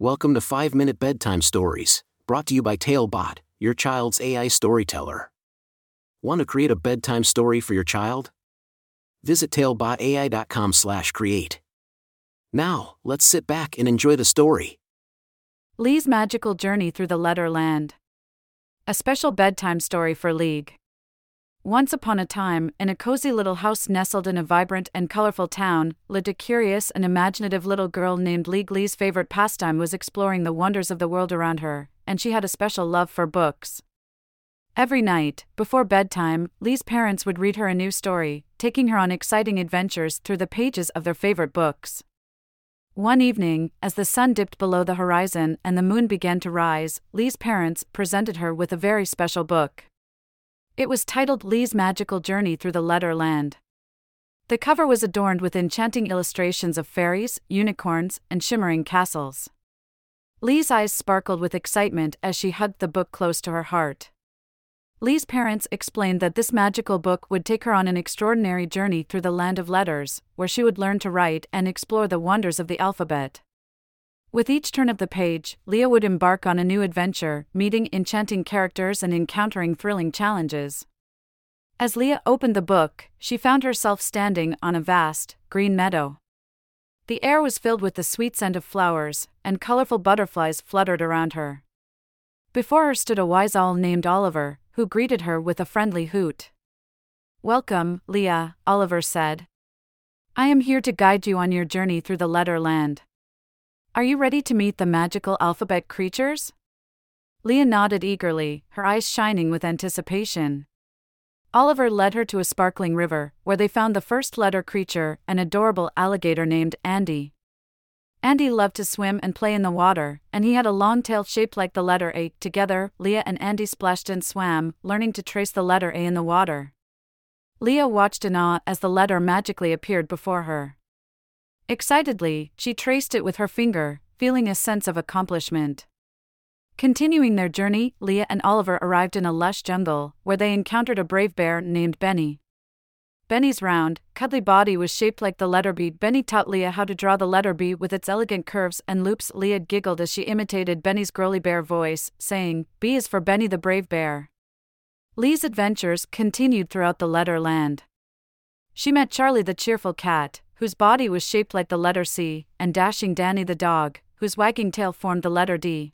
Welcome to 5 Minute Bedtime Stories, brought to you by Talebot, your child's AI storyteller. Want to create a bedtime story for your child? Visit talebotai.com/create. Now, let's sit back and enjoy the story. Lea's Magical Journey Through the Letter Land. A special bedtime story for Lea. Once upon a time, in a cozy little house nestled in a vibrant and colorful town, lived a curious and imaginative little girl named Lea Lea's favorite pastime was exploring the wonders of the world around her, and she had a special love for books. Every night, before bedtime, Lea's parents would read her a new story, taking her on exciting adventures through the pages of their favorite books. One evening, as the sun dipped below the horizon and the moon began to rise, Lea's parents presented her with a very special book. It was titled Lea's Magical Journey Through the Letter Land. The cover was adorned with enchanting illustrations of fairies, unicorns, and shimmering castles. Lea's eyes sparkled with excitement as she hugged the book close to her heart. Lea's parents explained that this magical book would take her on an extraordinary journey through the land of letters, where she would learn to write and explore the wonders of the alphabet. With each turn of the page, Lea would embark on a new adventure, meeting enchanting characters and encountering thrilling challenges. As Lea opened the book, she found herself standing on a vast, green meadow. The air was filled with the sweet scent of flowers, and colorful butterflies fluttered around her. Before her stood a wise owl named Oliver, who greeted her with a friendly hoot. Welcome, Lea, Oliver said. I am here to guide you on your journey through the letter land. Are you ready to meet the magical alphabet creatures? Lea nodded eagerly, her eyes shining with anticipation. Oliver led her to a sparkling river, where they found the first letter creature, an adorable alligator named Andy. Andy loved to swim and play in the water, and he had a long tail shaped like the letter A. Together, Lea and Andy splashed and swam, learning to trace the letter A in the water. Lea watched in awe as the letter magically appeared before her. Excitedly, she traced it with her finger, feeling a sense of accomplishment. Continuing their journey, Lea and Oliver arrived in a lush jungle, where they encountered a brave bear named Benny. Benny's round, cuddly body was shaped like the letter B. Benny taught Lea how to draw the letter B with its elegant curves and loops. Lea giggled as she imitated Benny's girly bear voice, saying, B is for Benny the brave bear. Lea's adventures continued throughout the letter land. She met Charlie the cheerful cat, whose body was shaped like the letter C, and dashing Danny the dog, whose wagging tail formed the letter D.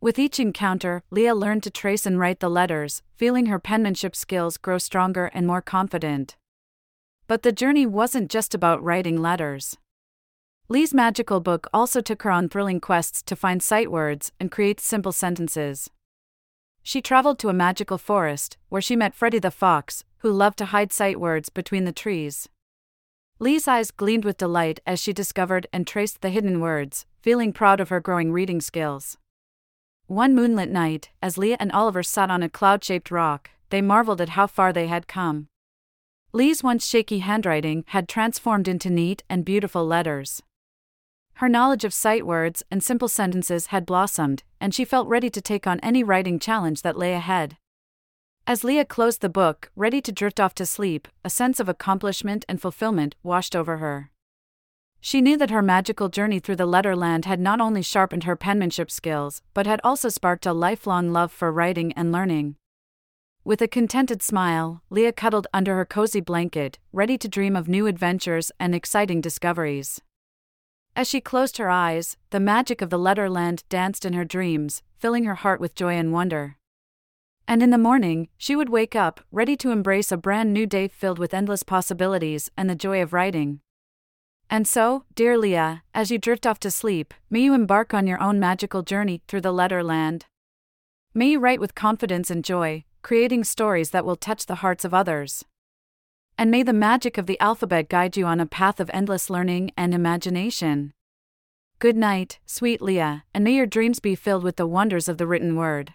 With each encounter, Lea learned to trace and write the letters, feeling her penmanship skills grow stronger and more confident. But the journey wasn't just about writing letters. Lea's magical book also took her on thrilling quests to find sight words and create simple sentences. She traveled to a magical forest, where she met Freddy the Fox, who loved to hide sight words between the trees. Lea's eyes gleamed with delight as she discovered and traced the hidden words, feeling proud of her growing reading skills. One moonlit night, as Lea and Oliver sat on a cloud shaped rock, they marveled at how far they had come. Lea's once shaky handwriting had transformed into neat and beautiful letters. Her knowledge of sight words and simple sentences had blossomed, and she felt ready to take on any writing challenge that lay ahead. As Lea closed the book, ready to drift off to sleep, a sense of accomplishment and fulfillment washed over her. She knew that her magical journey through the letter land had not only sharpened her penmanship skills, but had also sparked a lifelong love for writing and learning. With a contented smile, Lea cuddled under her cozy blanket, ready to dream of new adventures and exciting discoveries. As she closed her eyes, the magic of the Letterland danced in her dreams, filling her heart with joy and wonder. And in the morning, she would wake up, ready to embrace a brand new day filled with endless possibilities and the joy of writing. And so, dear Lea, as you drift off to sleep, may you embark on your own magical journey through the letter land. May you write with confidence and joy, creating stories that will touch the hearts of others. And may the magic of the alphabet guide you on a path of endless learning and imagination. Good night, sweet Lea, and may your dreams be filled with the wonders of the written word.